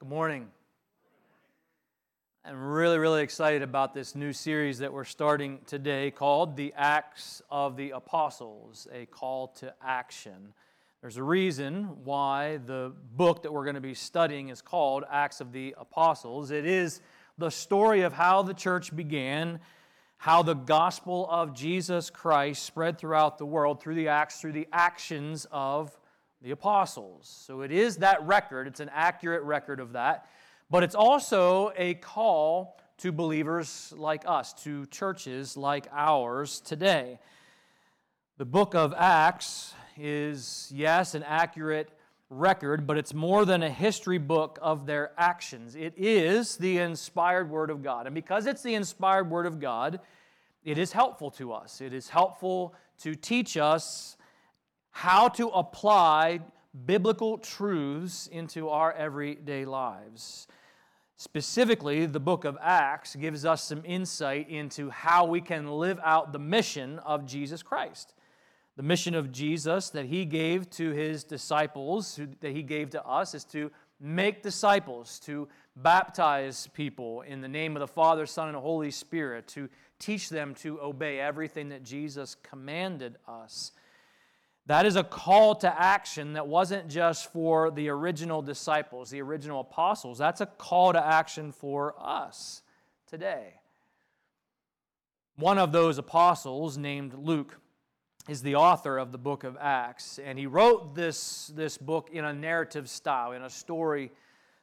Good morning. I'm really, really excited about this new series that we're starting today called The Acts of the Apostles, a call to action. There's a reason why the book that we're going to be studying is called Acts of the Apostles. It is the story of how the church began, how the gospel of Jesus Christ spread throughout the world through the acts, through the actions of the apostles. So it is that record, it's an accurate record of that, but it's also a call to believers like us, to churches like ours today. The book of Acts is, yes, an accurate record, but it's more than a history book of their actions. It is the inspired Word of God. And because it's the inspired Word of God, it is helpful to us. It is helpful to teach us how to apply biblical truths into our everyday lives. Specifically, the book of Acts gives us some insight into how we can live out the mission of Jesus Christ. The mission of Jesus that he gave to his disciples, that he gave to us, is to make disciples, to baptize people in the name of the Father, Son, and Holy Spirit, to teach them to obey everything that Jesus commanded us. That is a call to action that wasn't just for the original disciples, the original apostles. That's a call to action for us today. One of those apostles, named Luke, is the author of the book of Acts. And he wrote this, this book in a narrative style, in a story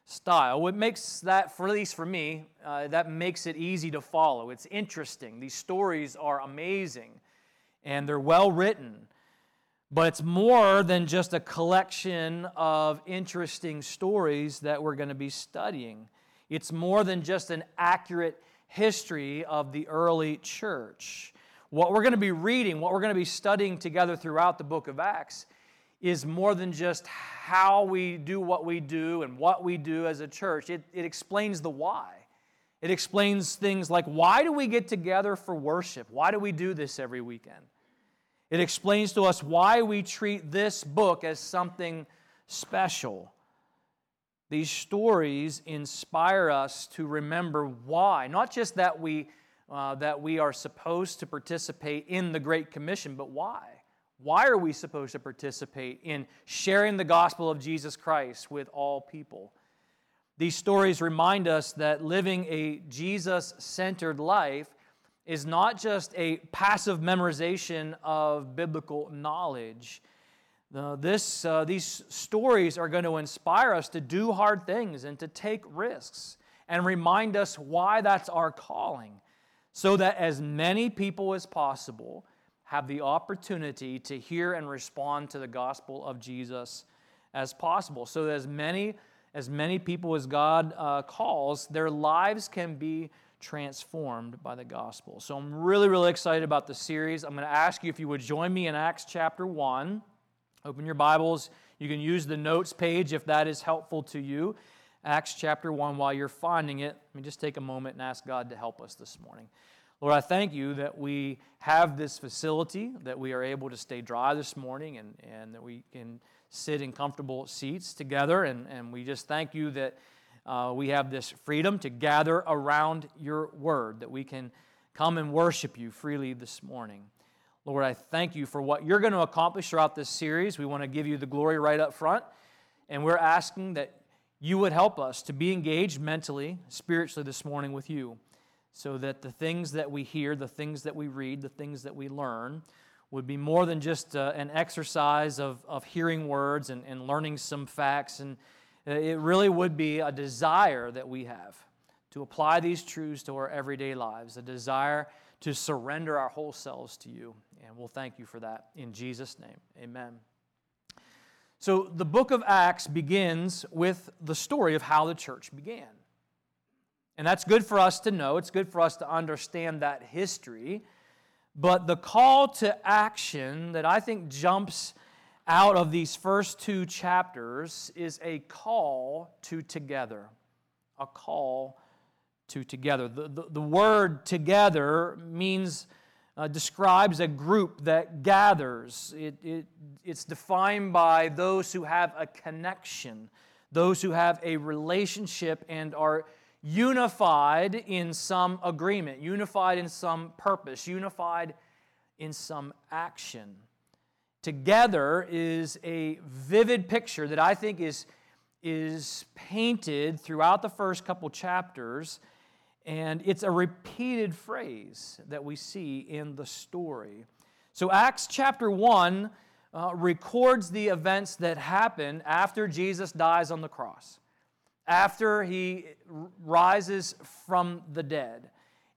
style. What makes that, for at least for me, uh, that makes it easy to follow. It's interesting. These stories are amazing and they're well written. But it's more than just a collection of interesting stories that we're going to be studying. It's more than just an accurate history of the early church. What we're going to be reading, what we're going to be studying together throughout the book of Acts, is more than just how we do what we do and what we do as a church. It, it explains the why. It explains things like why do we get together for worship? Why do we do this every weekend? It explains to us why we treat this book as something special. These stories inspire us to remember why, not just that we, uh, that we are supposed to participate in the Great Commission, but why. Why are we supposed to participate in sharing the gospel of Jesus Christ with all people? These stories remind us that living a Jesus centered life is not just a passive memorization of biblical knowledge. Uh, this, uh, these stories are going to inspire us to do hard things and to take risks and remind us why that's our calling, so that as many people as possible have the opportunity to hear and respond to the gospel of Jesus as possible. So that as many, as many people as God uh, calls, their lives can be transformed by the gospel. So I'm really, really excited about the series. I'm going to ask you if you would join me in Acts chapter 1. Open your Bibles. You can use the notes page if that is helpful to you. Acts chapter 1, while you're finding it, let me just take a moment and ask God to help us this morning. Lord, I thank you that we have this facility, that we are able to stay dry this morning, and, and that we can sit in comfortable seats together. And, and we just thank you that uh, we have this freedom to gather around your word, that we can come and worship you freely this morning. Lord, I thank you for what you're going to accomplish throughout this series. We want to give you the glory right up front. And we're asking that you would help us to be engaged mentally, spiritually this morning with you, so that the things that we hear, the things that we read, the things that we learn would be more than just uh, an exercise of, of hearing words and, and learning some facts and Uh, it really would be a desire that we have to apply these truths to our everyday lives, a desire to surrender our whole selves to you. And we'll thank you for that in Jesus' name. Amen. So, the book of Acts begins with the story of how the church began. And that's good for us to know, it's good for us to understand that history. But the call to action that I think jumps out of these first two chapters is a call to together. A call to together. The, the, the word together means, uh, describes a group that gathers. It, it, it's defined by those who have a connection, those who have a relationship and are unified in some agreement, unified in some purpose, unified in some action. Together is a vivid picture that I think is, is painted throughout the first couple chapters, and it's a repeated phrase that we see in the story. So, Acts chapter 1 uh, records the events that happen after Jesus dies on the cross, after he rises from the dead.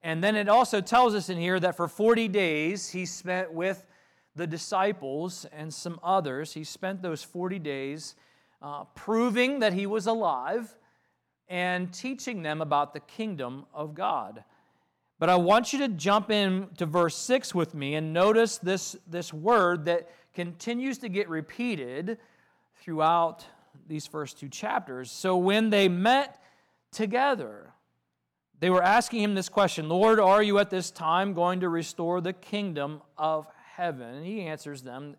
And then it also tells us in here that for 40 days he spent with the disciples and some others. He spent those 40 days uh, proving that he was alive and teaching them about the kingdom of God. But I want you to jump in to verse 6 with me and notice this, this word that continues to get repeated throughout these first two chapters. So when they met together, they were asking him this question Lord, are you at this time going to restore the kingdom of heaven? And he answers them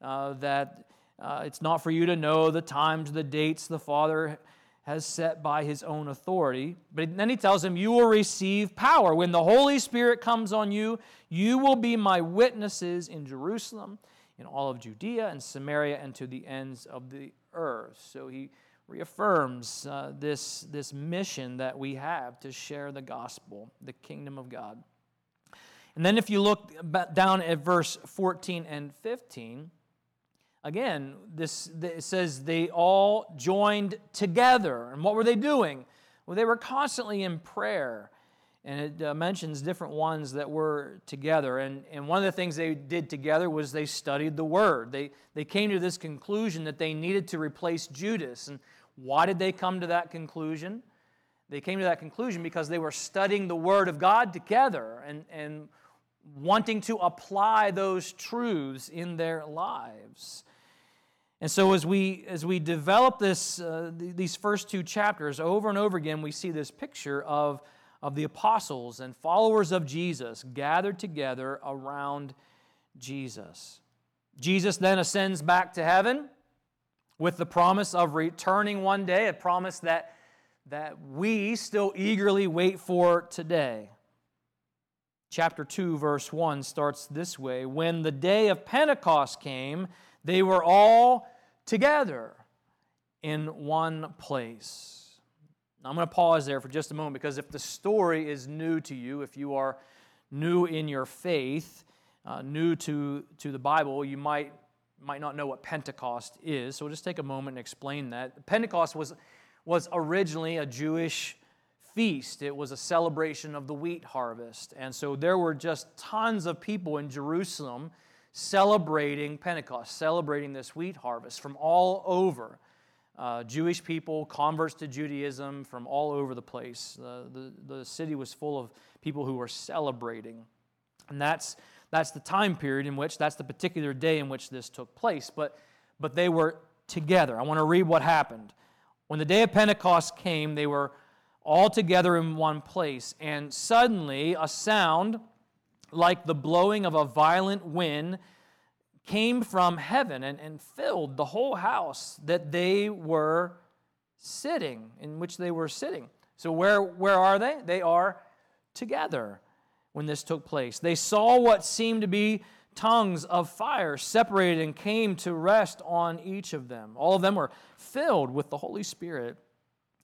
uh, that uh, it's not for you to know the times, the dates the Father has set by his own authority. But then he tells him, You will receive power. When the Holy Spirit comes on you, you will be my witnesses in Jerusalem, in all of Judea and Samaria, and to the ends of the earth. So he reaffirms uh, this, this mission that we have to share the gospel, the kingdom of God. And then if you look down at verse 14 and 15, Again, this says they all joined together. And what were they doing? Well, they were constantly in prayer. And it uh, mentions different ones that were together. And, and one of the things they did together was they studied the Word. They, they came to this conclusion that they needed to replace Judas. And why did they come to that conclusion? They came to that conclusion because they were studying the Word of God together and, and wanting to apply those truths in their lives. And so as we as we develop this uh, these first two chapters over and over again, we see this picture of of the apostles and followers of Jesus gathered together around Jesus. Jesus then ascends back to heaven with the promise of returning one day, a promise that that we still eagerly wait for today. Chapter 2 verse 1 starts this way, when the day of Pentecost came, they were all together in one place. Now, I'm going to pause there for just a moment because if the story is new to you, if you are new in your faith, uh, new to, to the Bible, you might, might not know what Pentecost is. So we'll just take a moment and explain that. Pentecost was, was originally a Jewish feast, it was a celebration of the wheat harvest. And so there were just tons of people in Jerusalem celebrating Pentecost, celebrating this wheat harvest from all over. Uh, Jewish people, converts to Judaism from all over the place. The, the city was full of people who were celebrating. And that's, that's the time period in which, that's the particular day in which this took place. But, but they were together. I want to read what happened. When the day of Pentecost came, they were all together in one place. And suddenly, a sound like the blowing of a violent wind, came from heaven and, and filled the whole house that they were sitting, in which they were sitting. So, where, where are they? They are together when this took place. They saw what seemed to be tongues of fire separated and came to rest on each of them. All of them were filled with the Holy Spirit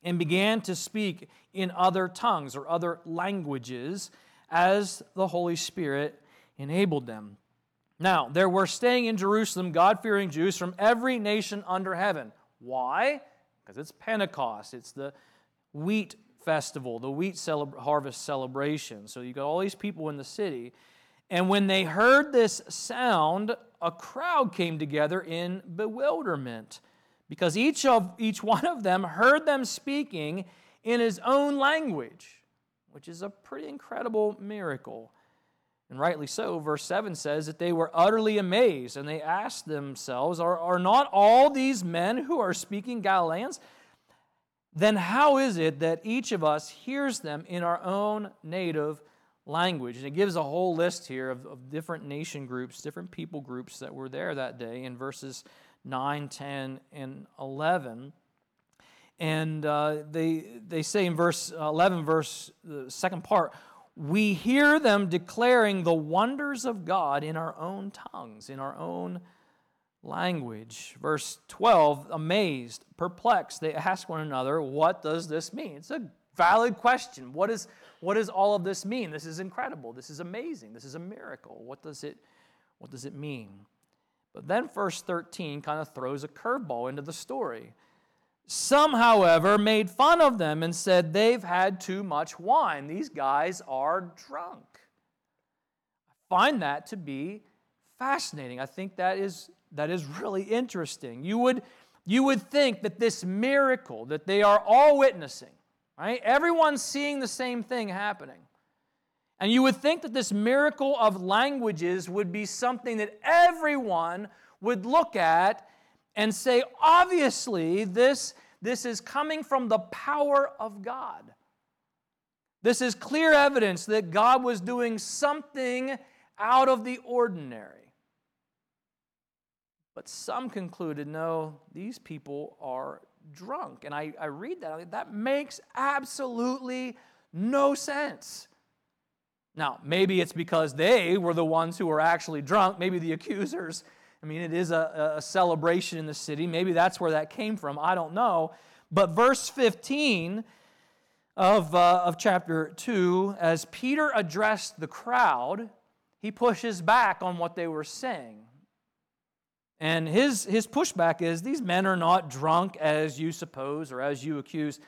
and began to speak in other tongues or other languages as the Holy Spirit enabled them. Now, there were staying in Jerusalem God fearing Jews from every nation under heaven. Why? Because it's Pentecost, it's the wheat festival, the wheat harvest celebration. So you got all these people in the city. And when they heard this sound, a crowd came together in bewilderment because each of each one of them heard them speaking in his own language which is a pretty incredible miracle. And rightly so, verse 7 says that they were utterly amazed and they asked themselves, Are, are not all these men who are speaking Galileans? Then how is it that each of us hears them in our own native language? And it gives a whole list here of, of different nation groups, different people groups that were there that day in verses 9, 10, and 11. And uh, they, they say in verse 11, verse, the second part, we hear them declaring the wonders of God in our own tongues, in our own language. Verse 12, amazed, perplexed, they ask one another, What does this mean? It's a valid question. What, is, what does all of this mean? This is incredible. This is amazing. This is a miracle. What does it, what does it mean? But then verse 13 kind of throws a curveball into the story. Some, however, made fun of them and said they've had too much wine. These guys are drunk. I find that to be fascinating. I think that is, that is really interesting. You would, you would think that this miracle that they are all witnessing, right? Everyone's seeing the same thing happening. And you would think that this miracle of languages would be something that everyone would look at and say, obviously, this, this is coming from the power of God. This is clear evidence that God was doing something out of the ordinary. But some concluded, no, these people are drunk. And I, I read that, that makes absolutely no sense. Now, maybe it's because they were the ones who were actually drunk. Maybe the accusers I mean, it is a, a celebration in the city. Maybe that's where that came from. I don't know. But verse 15 of, uh, of chapter 2, as Peter addressed the crowd, he pushes back on what they were saying. And his, his pushback is these men are not drunk as you suppose or as you accuse.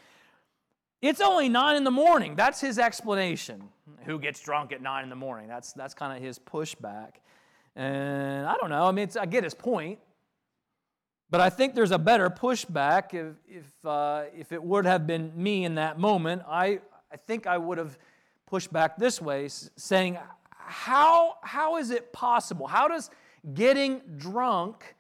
It's only nine in the morning. That's his explanation. Who gets drunk at nine in the morning? That's, that's kind of his pushback. And I don't know. I mean, I get his point. But I think there's a better pushback. If, if, uh, if it would have been me in that moment, I, I think I would have pushed back this way, saying, how, how is it possible? How does getting drunk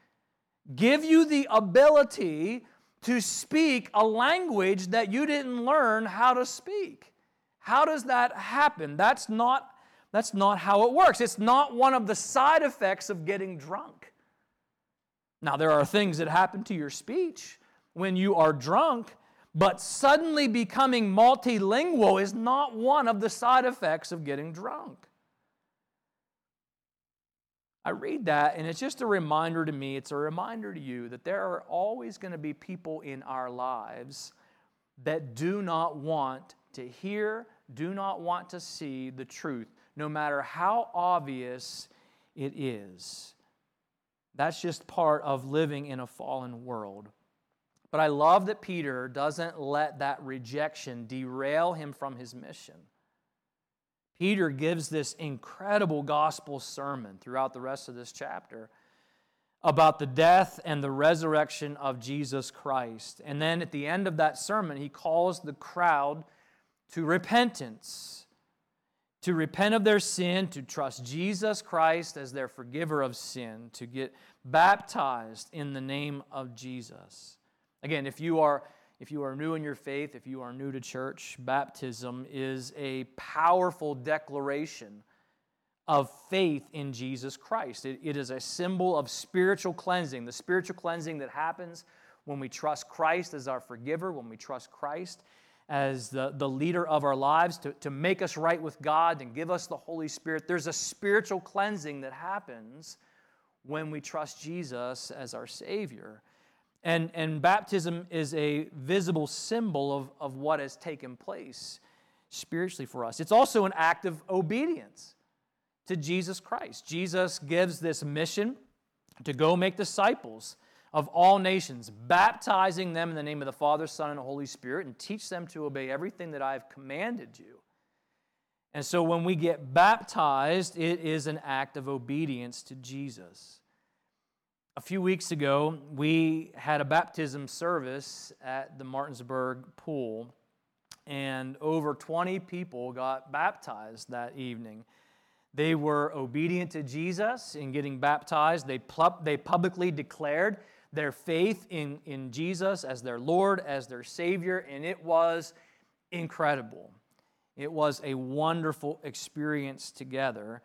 give you the ability to speak a language that you didn't learn how to speak? How does that happen? That's not that's not how it works. It's not one of the side effects of getting drunk. Now, there are things that happen to your speech when you are drunk, but suddenly becoming multilingual is not one of the side effects of getting drunk. I read that, and it's just a reminder to me, it's a reminder to you that there are always going to be people in our lives that do not want to hear, do not want to see the truth no matter how obvious it is. That's just part of living in a fallen world. But I love that Peter doesn't let that rejection derail him from his mission. Peter gives this incredible gospel sermon throughout the rest of this chapter about the death and the resurrection of Jesus Christ. And then at the end of that sermon, he calls the crowd to repentance to repent of their sin, to trust Jesus Christ as their forgiver of sin, to get baptized in the name of Jesus. Again, if you are if you are new in your faith, if you are new to church, baptism is a powerful declaration of faith in Jesus Christ. It, it is a symbol of spiritual cleansing, the spiritual cleansing that happens when we trust Christ as our forgiver, when we trust Christ as the, the leader of our lives to, to make us right with God and give us the Holy Spirit. There's a spiritual cleansing that happens when we trust Jesus as our Savior. And, and baptism is a visible symbol of, of what has taken place spiritually for us. It's also an act of obedience to Jesus Christ. Jesus gives this mission to go make disciples of all nations, baptizing them in the name of the Father, Son, and Holy Spirit, and teach them to obey everything that I have commanded you. And so when we get baptized, it is an act of obedience to Jesus. A few weeks ago, we had a baptism service at the Martinsburg pool, and over 20 people got baptized that evening. They were obedient to Jesus in getting baptized. They, they publicly declared their faith in, in Jesus as their Lord, as their Savior, and it was incredible. It was a wonderful experience together.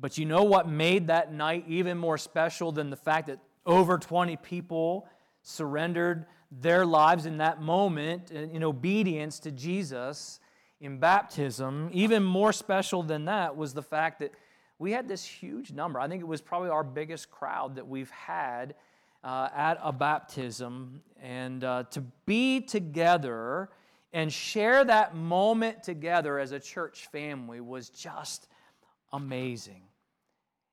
But you know what made that night even more special than the fact that over 20 people surrendered their lives in that moment in obedience to Jesus in baptism. Even more special than that was the fact that we had this huge number. I think it was probably our biggest crowd that we've had uh, at a baptism. And uh, to be together and share that moment together as a church family was just amazing.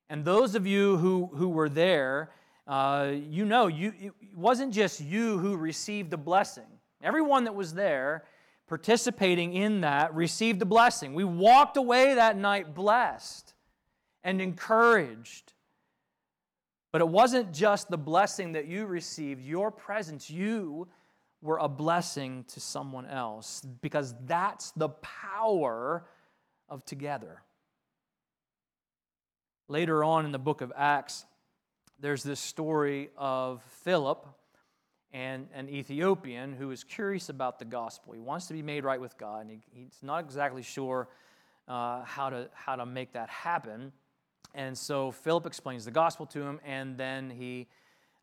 And those of you who, who were there, uh, you know, you, it wasn't just you who received the blessing. Everyone that was there participating in that received the blessing. We walked away that night blessed and encouraged. But it wasn't just the blessing that you received, your presence, you were a blessing to someone else because that's the power of together. Later on in the book of Acts, there's this story of Philip and an Ethiopian who is curious about the gospel. He wants to be made right with God, and he, he's not exactly sure uh, how, to, how to make that happen. And so Philip explains the gospel to him, and then he,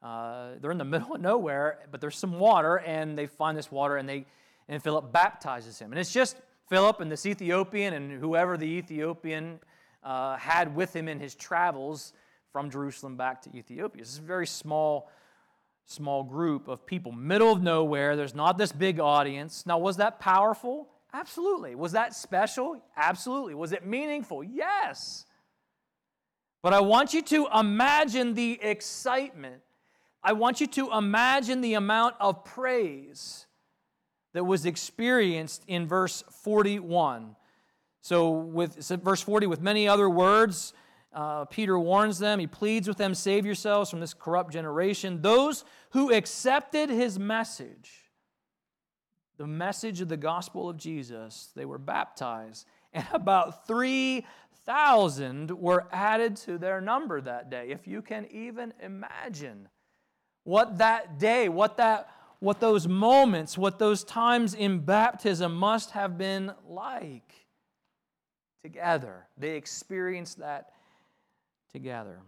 uh, they're in the middle of nowhere, but there's some water, and they find this water, and they, and Philip baptizes him. And it's just Philip and this Ethiopian and whoever the Ethiopian uh, had with him in his travels from Jerusalem back to Ethiopia. This is a very small, small group of people, middle of nowhere. There's not this big audience. Now, was that powerful? Absolutely. Was that special? Absolutely. Was it meaningful? Yes. But I want you to imagine the excitement. I want you to imagine the amount of praise that was experienced in verse 41. So, with verse 40, with many other words, uh, Peter warns them, he pleads with them, save yourselves from this corrupt generation. Those who accepted his message, the message of the gospel of Jesus, they were baptized. And about 3 thousand were added to their number that day. If you can even imagine what that day, what that what those moments, what those times in baptism must have been like together. They experienced that together.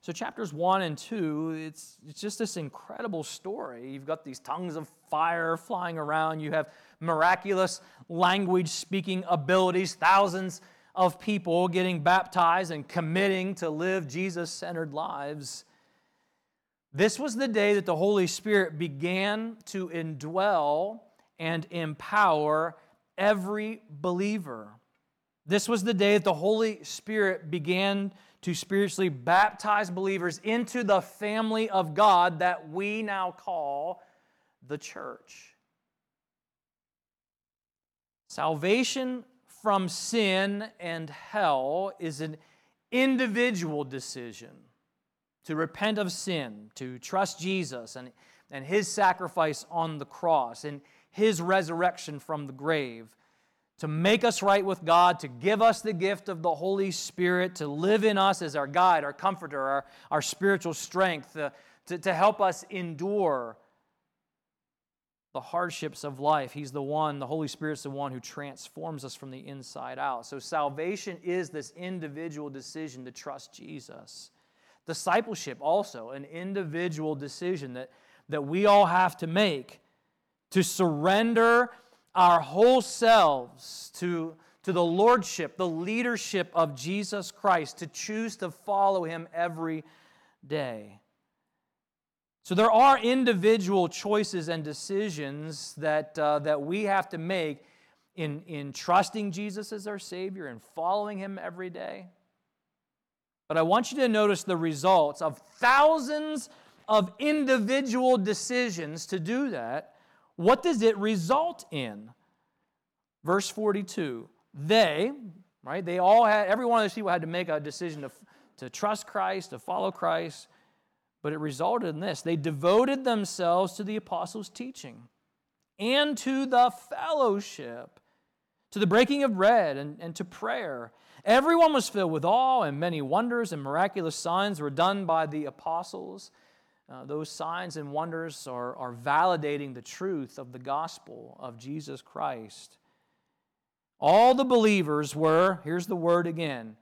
So, chapters one and two, it's, it's just this incredible story. You've got these tongues of fire flying around, you have miraculous language speaking abilities, thousands of people getting baptized and committing to live Jesus centered lives. This was the day that the Holy Spirit began to indwell and empower every believer. This was the day that the Holy Spirit began to spiritually baptize believers into the family of God that we now call the church. Salvation from sin and hell is an individual decision to repent of sin, to trust Jesus and, and his sacrifice on the cross and his resurrection from the grave, to make us right with God, to give us the gift of the Holy Spirit, to live in us as our guide, our comforter, our, our spiritual strength, uh, to, to help us endure the hardships of life. He's the one, the Holy Spirit's the one who transforms us from the inside out. So salvation is this individual decision to trust Jesus. Discipleship, also, an individual decision that, that we all have to make to surrender our whole selves to, to the lordship, the leadership of Jesus Christ, to choose to follow him every day. So there are individual choices and decisions that, uh, that we have to make in, in trusting Jesus as our Savior and following Him every day. But I want you to notice the results of thousands of individual decisions to do that. What does it result in? Verse 42 They, right, they all had, every one of those people had to make a decision to, to trust Christ, to follow Christ. But it resulted in this they devoted themselves to the apostles' teaching and to the fellowship, to the breaking of bread and, and to prayer. Everyone was filled with awe, and many wonders and miraculous signs were done by the apostles. Uh, those signs and wonders are, are validating the truth of the gospel of Jesus Christ. All the believers were, here's the word again,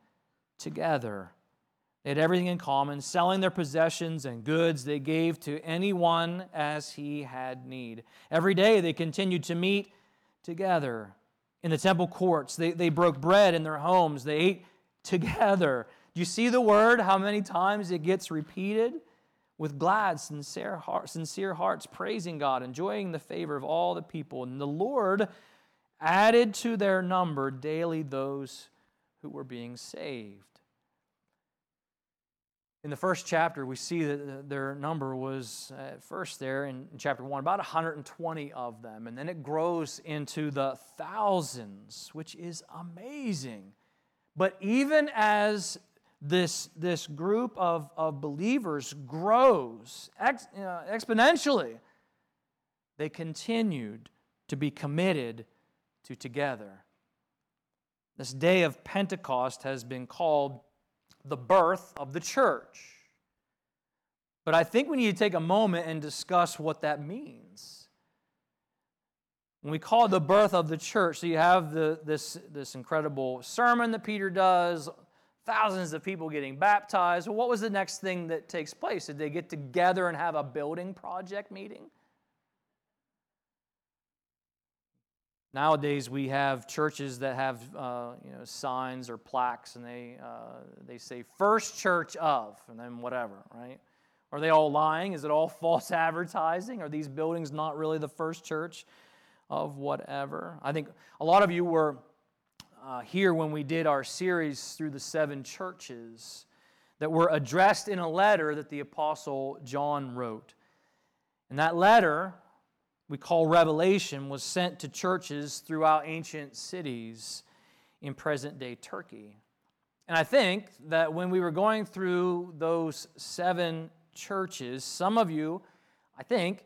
together They had everything in common, selling their possessions and goods they gave to anyone as he had need. Every day they continued to meet together in the temple courts. They, they broke bread in their homes. They ate together. Do you see the word, how many times it gets repeated? With glad, sincere, heart, sincere hearts, praising God, enjoying the favor of all the people. And the Lord added to their number daily those who were being saved. In the first chapter, we see that their number was at first there in chapter 1, about 120 of them. And then it grows into the thousands, which is amazing. But even as this, this group of, of believers grows ex, uh, exponentially, they continued to be committed to together. This day of Pentecost has been called the birth of the church. But I think we need to take a moment and discuss what that means. When we call it the birth of the church, so you have the, this, this incredible sermon that Peter does, thousands of people getting baptized. Well, what was the next thing that takes place? Did they get together and have a building project meeting? Nowadays, we have churches that have uh, you know, signs or plaques, and they, uh, they say first church of, and then whatever, right? Are they all lying? Is it all false advertising? Are these buildings not really the first church of whatever? I think a lot of you were uh, here when we did our series through the seven churches that were addressed in a letter that the Apostle John wrote. And that letter we call Revelation was sent to churches throughout ancient cities in present day Turkey. And I think that when we were going through those seven churches, some of you, I think,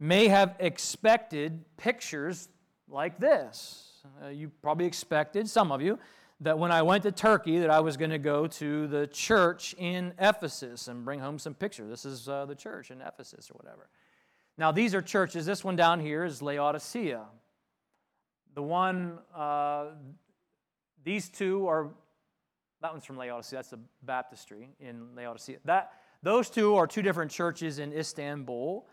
may have expected pictures like this. Uh, you probably expected, some of you, that when I went to Turkey that I was going to go to the church in Ephesus and bring home some pictures. This is uh, the church in Ephesus or whatever. Now, these are churches. This one down here is Laodicea. The one, uh, these two are, that one's from Laodicea. That's the baptistry in Laodicea. That, those two are two different churches in Istanbul.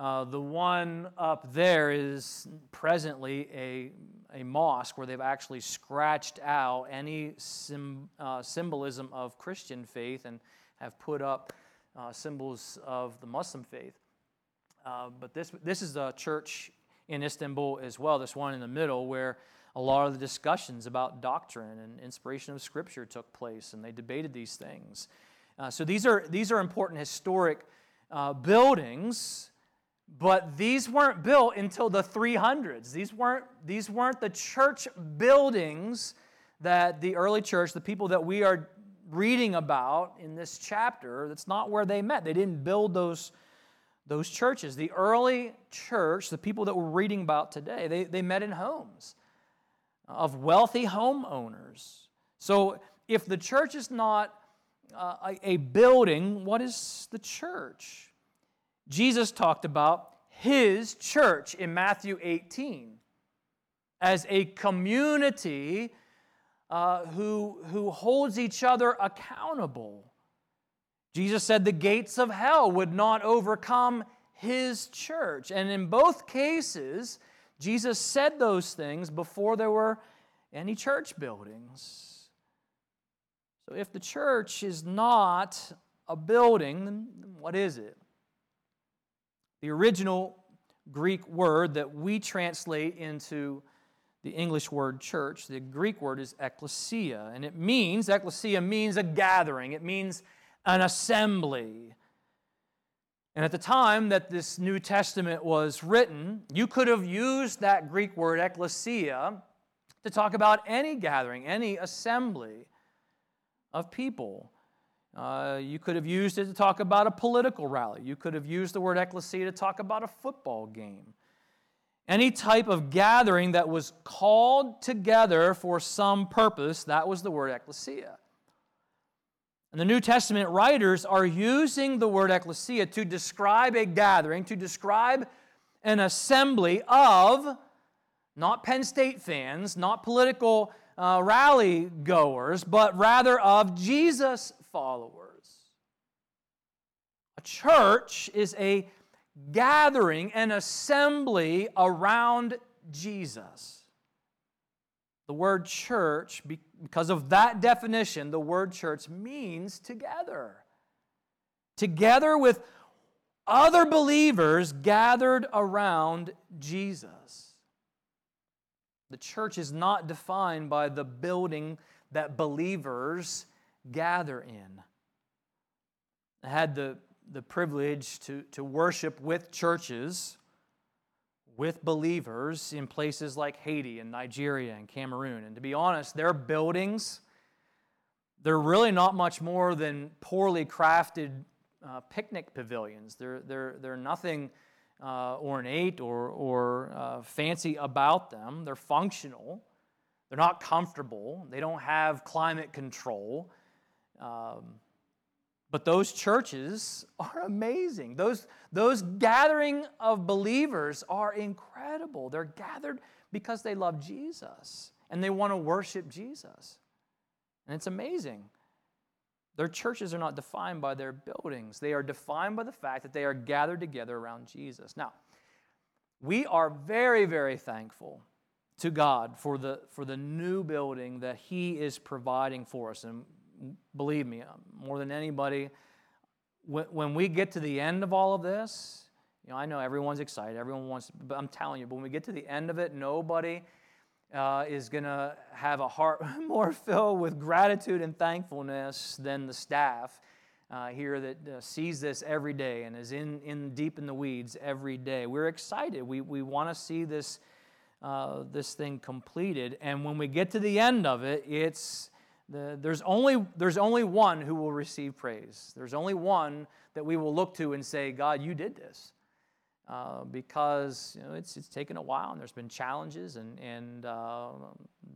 Uh, the one up there is presently a, a mosque where they've actually scratched out any sim, uh, symbolism of Christian faith and have put up uh, symbols of the Muslim faith. Uh, but this, this is a church in Istanbul as well, this one in the middle, where a lot of the discussions about doctrine and inspiration of Scripture took place, and they debated these things. Uh, so these are, these are important historic buildings, but these weren't built until the 300s. These weren't, these weren't the church buildings that the early church, the people that we are reading about in this chapter, that's not where they met. They didn't build those those churches. The early church, the people that we're reading about today, they, they met in homes of wealthy homeowners. So if the church is not uh, a, a building, what is the church? Jesus talked about his church in Matthew 18 as a community uh, who, who holds each other accountable. Jesus said the gates of hell would not overcome his church. And in both cases, Jesus said those things before there were any church buildings. So if the church is not a building, then what is it? The original Greek word that we translate into the English word church, the Greek word is ecclesia. And it means, ecclesia means a gathering. It means an assembly. And at the time that this New Testament was written, you could have used that Greek word ecclesia to talk about any gathering, any assembly of people. Uh, you could have used it to talk about a political rally. You could have used the word ecclesia to talk about a football game. Any type of gathering that was called together for some purpose, that was the word ecclesia. And the New Testament writers are using the word ecclesia to describe a gathering, to describe an assembly of not Penn State fans, not political uh, rally goers, but rather of Jesus followers. A church is a gathering, an assembly around Jesus. The word church, because of that definition, the word church means together. Together with other believers gathered around Jesus. The church is not defined by the building that believers gather in. I had the, the privilege to, to worship with churches, with believers in places like Haiti and Nigeria and Cameroon. And to be honest, their buildings, they're really not much more than poorly crafted uh, picnic pavilions. They're, they're, they're nothing uh, ornate or, or uh, fancy about them. They're functional. They're not comfortable. They don't have climate control. Um, but those churches are amazing. Those, those gathering of believers are incredible. They're gathered because they love Jesus and they want to worship Jesus. And it's amazing. Their churches are not defined by their buildings, they are defined by the fact that they are gathered together around Jesus. Now, we are very, very thankful to God for the, for the new building that He is providing for us. And believe me, uh, more than anybody, when, when we get to the end of all of this, you know, I know everyone's excited, everyone wants, but I'm telling you, but when we get to the end of it, nobody uh, is going to have a heart more filled with gratitude and thankfulness than the staff uh, here that uh, sees this every day and is in, in deep in the weeds every day. We're excited. We, we want to see this, uh, this thing completed. And when we get to the end of it, it's the, there's, only, there's only one who will receive praise. There's only one that we will look to and say, God, you did this. Uh, because you know, it's, it's taken a while and there's been challenges and, and uh,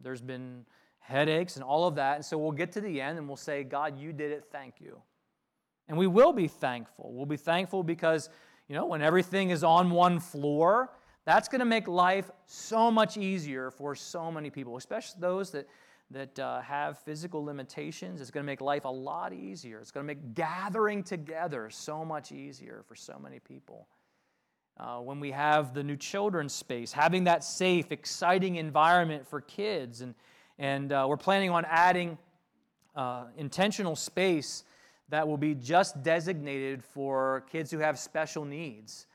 there's been headaches and all of that. And so we'll get to the end and we'll say, God, you did it, thank you. And we will be thankful. We'll be thankful because, you know, when everything is on one floor, that's going to make life so much easier for so many people, especially those that, that uh, have physical limitations. It's going to make life a lot easier. It's going to make gathering together so much easier for so many people. Uh, when we have the new children's space, having that safe, exciting environment for kids. And, and uh, we're planning on adding uh, intentional space that will be just designated for kids who have special needs.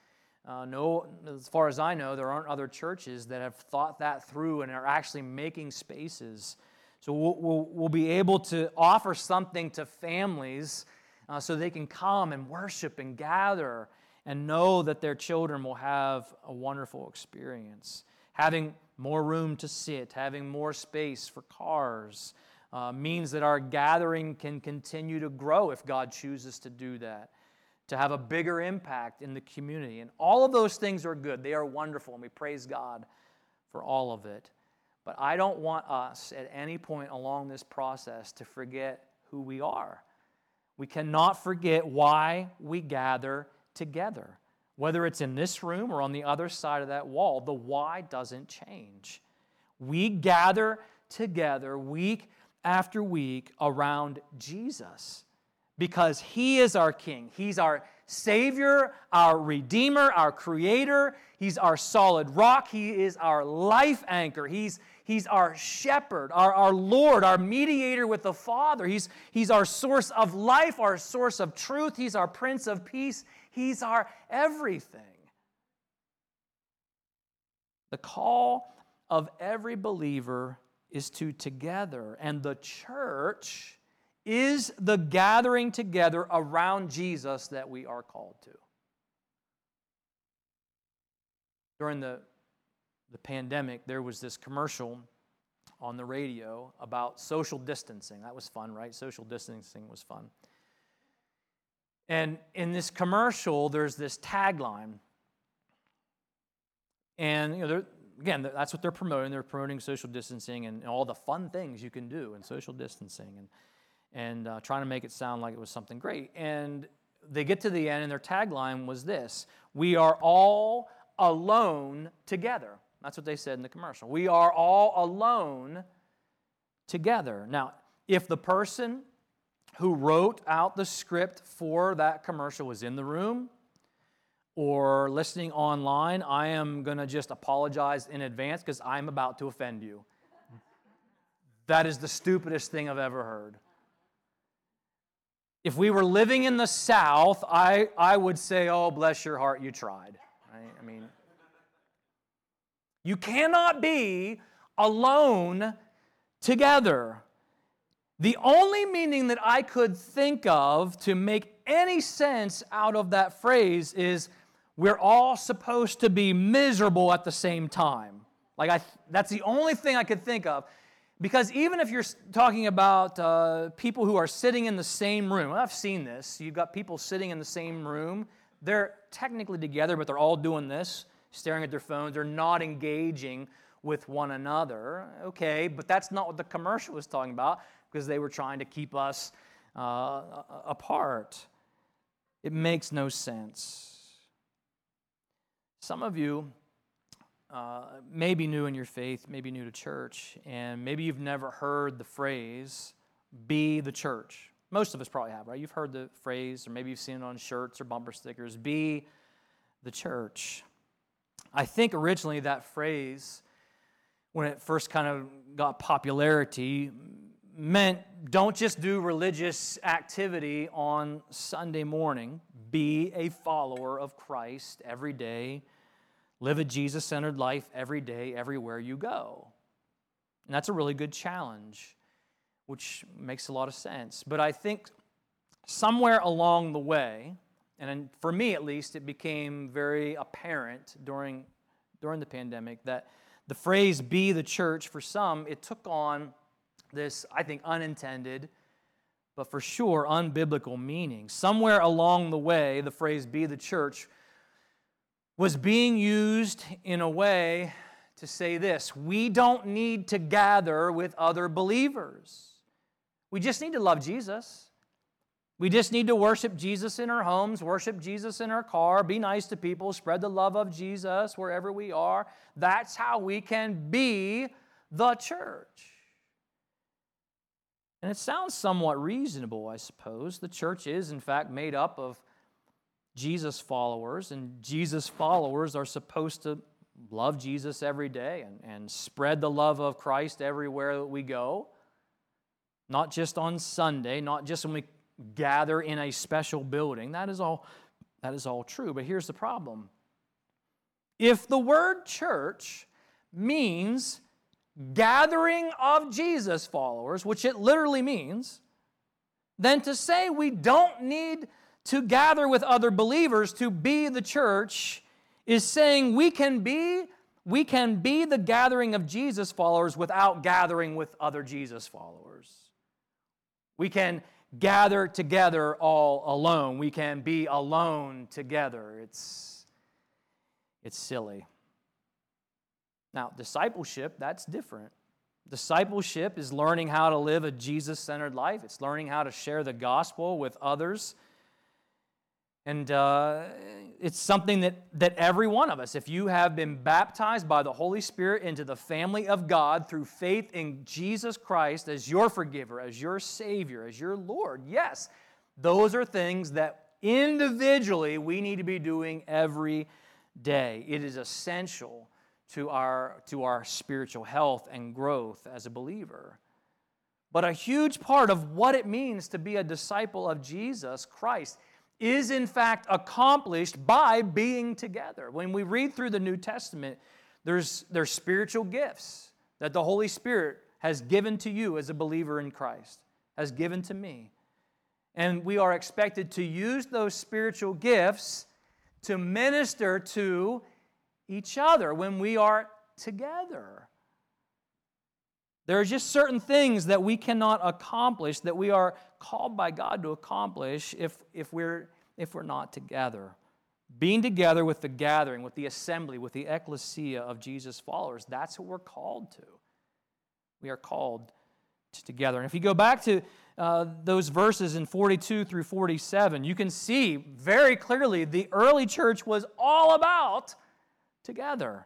Uh, no, as far as I know, there aren't other churches that have thought that through and are actually making spaces. So we'll, we'll, we'll be able to offer something to families uh, so they can come and worship and gather and know that their children will have a wonderful experience. Having more room to sit, having more space for cars, uh, means that our gathering can continue to grow if God chooses to do that, to have a bigger impact in the community. And all of those things are good. They are wonderful, and we praise God for all of it. But I don't want us at any point along this process to forget who we are. We cannot forget why we gather together. Whether it's in this room or on the other side of that wall, the why doesn't change. We gather together week after week around Jesus because He is our King. He's our Savior, our Redeemer, our Creator. He's our solid rock. He is our life anchor. He's, he's our shepherd, our, our Lord, our mediator with the Father. He's, he's our source of life, our source of truth. He's our Prince of Peace. He's our everything. The call of every believer is to together, and the church is the gathering together around Jesus that we are called to. During the, the pandemic, there was this commercial on the radio about social distancing. That was fun, right? Social distancing was fun. And in this commercial, there's this tagline. And you know, again, that's what they're promoting. They're promoting social distancing and all the fun things you can do in social distancing and, and uh, trying to make it sound like it was something great. And they get to the end, and their tagline was this We are all alone together. That's what they said in the commercial. We are all alone together. Now, if the person who wrote out the script for that commercial was in the room or listening online, I am going to just apologize in advance because I'm about to offend you. That is the stupidest thing I've ever heard. If we were living in the South, I, I would say, oh, bless your heart, you tried. I mean, you cannot be alone together. The only meaning that I could think of to make any sense out of that phrase is we're all supposed to be miserable at the same time. Like, I, that's the only thing I could think of. Because even if you're talking about uh, people who are sitting in the same room, I've seen this. You've got people sitting in the same room. They're technically together, but they're all doing this, staring at their phones. They're not engaging with one another. Okay, but that's not what the commercial was talking about because they were trying to keep us uh, apart. It makes no sense. Some of you uh, may be new in your faith, maybe new to church, and maybe you've never heard the phrase, be the church. Most of us probably have, right? You've heard the phrase, or maybe you've seen it on shirts or bumper stickers, be the church. I think originally that phrase, when it first kind of got popularity, meant don't just do religious activity on Sunday morning, be a follower of Christ every day Live a Jesus centered life every day, everywhere you go. And that's a really good challenge, which makes a lot of sense. But I think somewhere along the way, and for me at least, it became very apparent during, during the pandemic that the phrase be the church, for some, it took on this, I think, unintended, but for sure unbiblical meaning. Somewhere along the way, the phrase be the church was being used in a way to say this we don't need to gather with other believers. We just need to love Jesus. We just need to worship Jesus in our homes, worship Jesus in our car, be nice to people, spread the love of Jesus wherever we are. That's how we can be the church. And it sounds somewhat reasonable, I suppose. The church is, in fact, made up of Jesus followers, and Jesus followers are supposed to love Jesus every day and, and spread the love of Christ everywhere that we go. Not just on Sunday, not just when we gather in a special building. That is all, that is all true. But here's the problem. If the word church means gathering of Jesus followers, which it literally means, then to say we don't need to gather with other believers to be the church is saying we can be we can be the gathering of Jesus followers without gathering with other Jesus followers. We can gather together all alone. We can be alone together. It's it's silly. Now, discipleship, that's different. Discipleship is learning how to live a Jesus centered life, it's learning how to share the gospel with others. And uh, it's something that, that every one of us, if you have been baptized by the Holy Spirit into the family of God through faith in Jesus Christ as your forgiver, as your Savior, as your Lord, yes, those are things that individually we need to be doing every day. It is essential to our, to our spiritual health and growth as a believer. But a huge part of what it means to be a disciple of Jesus Christ is in fact accomplished by being together. When we read through the New Testament, there's, there's spiritual gifts that the Holy Spirit has given to you as a believer in Christ, has given to me. And we are expected to use those spiritual gifts to minister to each other when we are together. There are just certain things that we cannot accomplish that we are called by God to accomplish if, if, we're, if we're not together. Being together with the gathering, with the assembly, with the ecclesia of Jesus' followers, that's what we're called to. We are called to together. And if you go back to uh, those verses in 42 through 47, you can see very clearly the early church was all about together.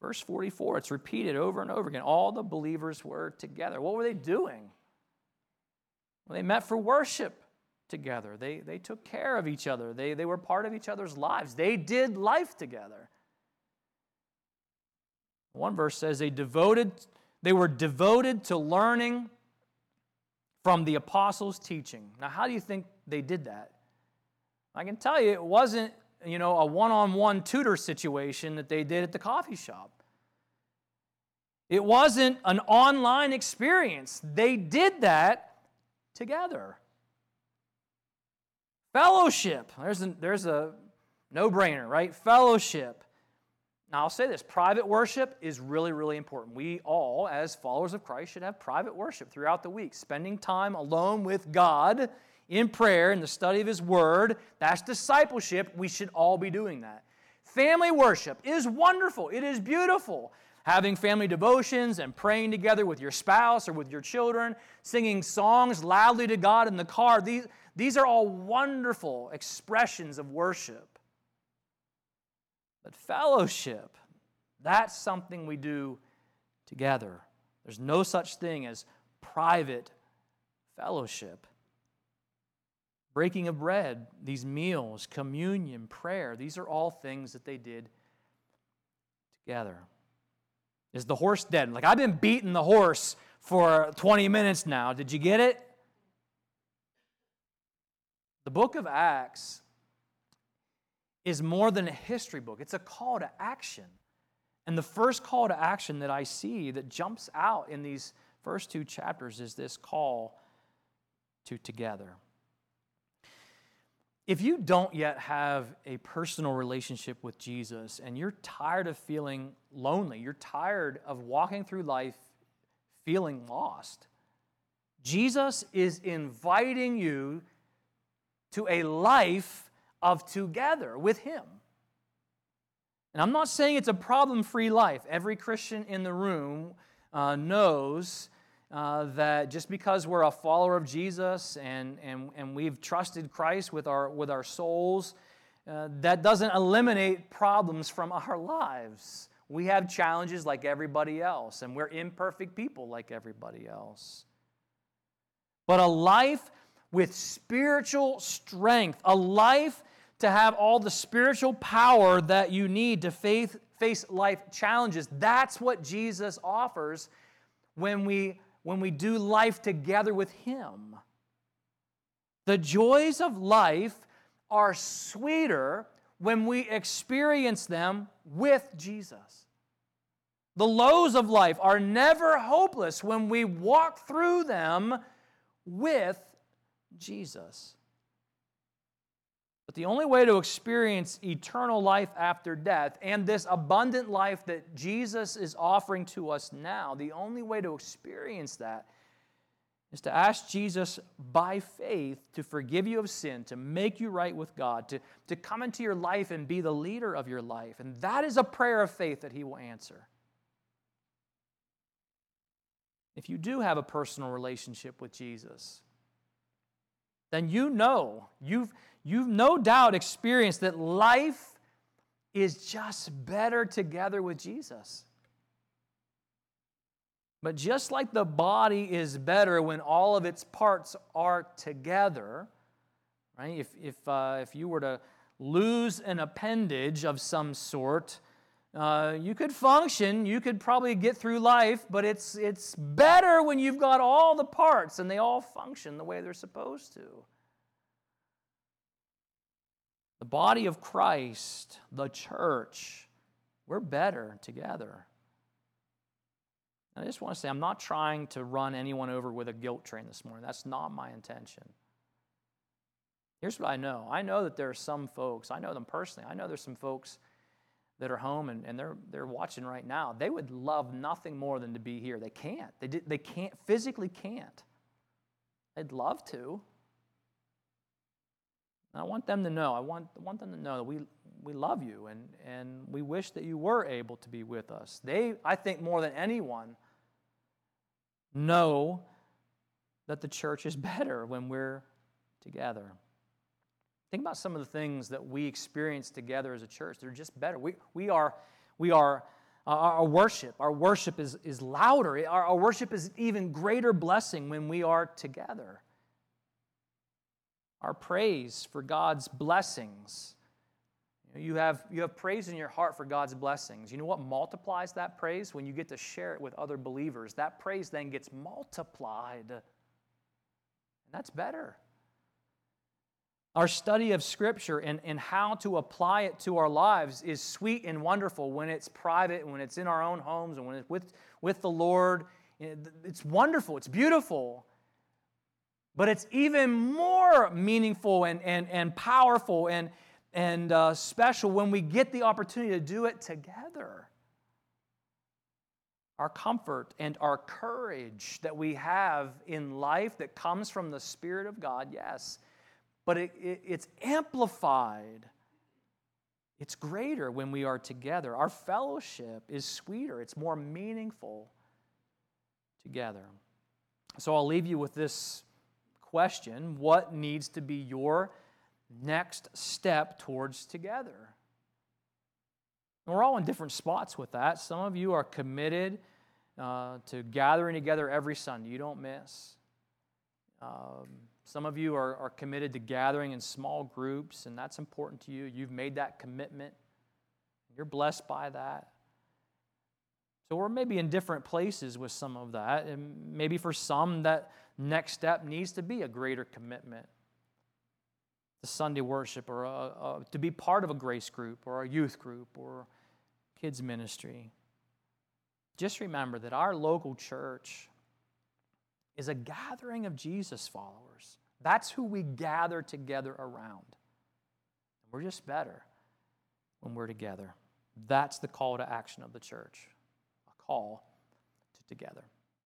Verse 44, it's repeated over and over again. All the believers were together. What were they doing? They met for worship together. They, they took care of each other. They, they were part of each other's lives. They did life together. One verse says they devoted, they were devoted to learning from the apostles' teaching. Now, how do you think they did that? I can tell you it wasn't, you know, a one-on-one tutor situation that they did at the coffee shop. It wasn't an online experience. They did that together. Fellowship. There's a, there's a no brainer, right? Fellowship. Now, I'll say this private worship is really, really important. We all, as followers of Christ, should have private worship throughout the week, spending time alone with God in prayer and the study of His Word. That's discipleship. We should all be doing that. Family worship is wonderful, it is beautiful having family devotions and praying together with your spouse or with your children, singing songs loudly to God in the car. These, these are all wonderful expressions of worship. But fellowship, that's something we do together. There's no such thing as private fellowship. Breaking of bread, these meals, communion, prayer, these are all things that they did together. Is the horse dead? Like, I've been beating the horse for 20 minutes now. Did you get it? The book of Acts is more than a history book, it's a call to action. And the first call to action that I see that jumps out in these first two chapters is this call to together. If you don't yet have a personal relationship with Jesus and you're tired of feeling lonely, you're tired of walking through life feeling lost, Jesus is inviting you to a life of together with Him. And I'm not saying it's a problem free life. Every Christian in the room uh, knows uh, that just because we're a follower of Jesus and, and, and we've trusted Christ with our, with our souls, uh, that doesn't eliminate problems from our lives. We have challenges like everybody else, and we're imperfect people like everybody else. But a life with spiritual strength, a life to have all the spiritual power that you need to faith, face life challenges, that's what Jesus offers when we when we do life together with Him. The joys of life are sweeter when we experience them with Jesus. The lows of life are never hopeless when we walk through them with Jesus. But the only way to experience eternal life after death and this abundant life that Jesus is offering to us now, the only way to experience that is to ask Jesus by faith to forgive you of sin, to make you right with God, to, to come into your life and be the leader of your life. And that is a prayer of faith that He will answer. If you do have a personal relationship with Jesus, then you know, you've, you've no doubt experienced that life is just better together with Jesus. But just like the body is better when all of its parts are together, right? If, if, uh, if you were to lose an appendage of some sort, uh, you could function, you could probably get through life, but it's, it's better when you've got all the parts and they all function the way they're supposed to. The body of Christ, the church, we're better together. I just want to say, I'm not trying to run anyone over with a guilt train this morning. That's not my intention. Here's what I know I know that there are some folks, I know them personally, I know there's some folks that are home and, and they're, they're watching right now. They would love nothing more than to be here. They can't. They, they can't, physically can't. They'd love to. And I want them to know, I want, I want them to know that we, we love you and, and we wish that you were able to be with us. They, I think, more than anyone, know that the church is better when we're together. Think about some of the things that we experience together as a church. They're just better. We, we are, we are uh, our worship, our worship is, is louder. Our, our worship is even greater blessing when we are together. Our praise for God's blessings. You have, you have praise in your heart for God's blessings. You know what multiplies that praise? When you get to share it with other believers. That praise then gets multiplied. And that's better. Our study of Scripture and, and how to apply it to our lives is sweet and wonderful when it's private, when it's in our own homes, and when it's with, with the Lord. It's wonderful, it's beautiful. But it's even more meaningful and, and, and powerful and, and uh, special when we get the opportunity to do it together. Our comfort and our courage that we have in life that comes from the Spirit of God, yes, but it, it, it's amplified. It's greater when we are together. Our fellowship is sweeter, it's more meaningful together. So I'll leave you with this question what needs to be your next step towards together? We're all in different spots with that. Some of you are committed uh, to gathering together every Sunday, you don't miss. Um, some of you are, are committed to gathering in small groups, and that's important to you. You've made that commitment. You're blessed by that. So we're maybe in different places with some of that. And maybe for some, that next step needs to be a greater commitment to Sunday worship or a, a, to be part of a grace group or a youth group or kids' ministry. Just remember that our local church is a gathering of Jesus followers. That's who we gather together around. We're just better when we're together. That's the call to action of the church a call to together.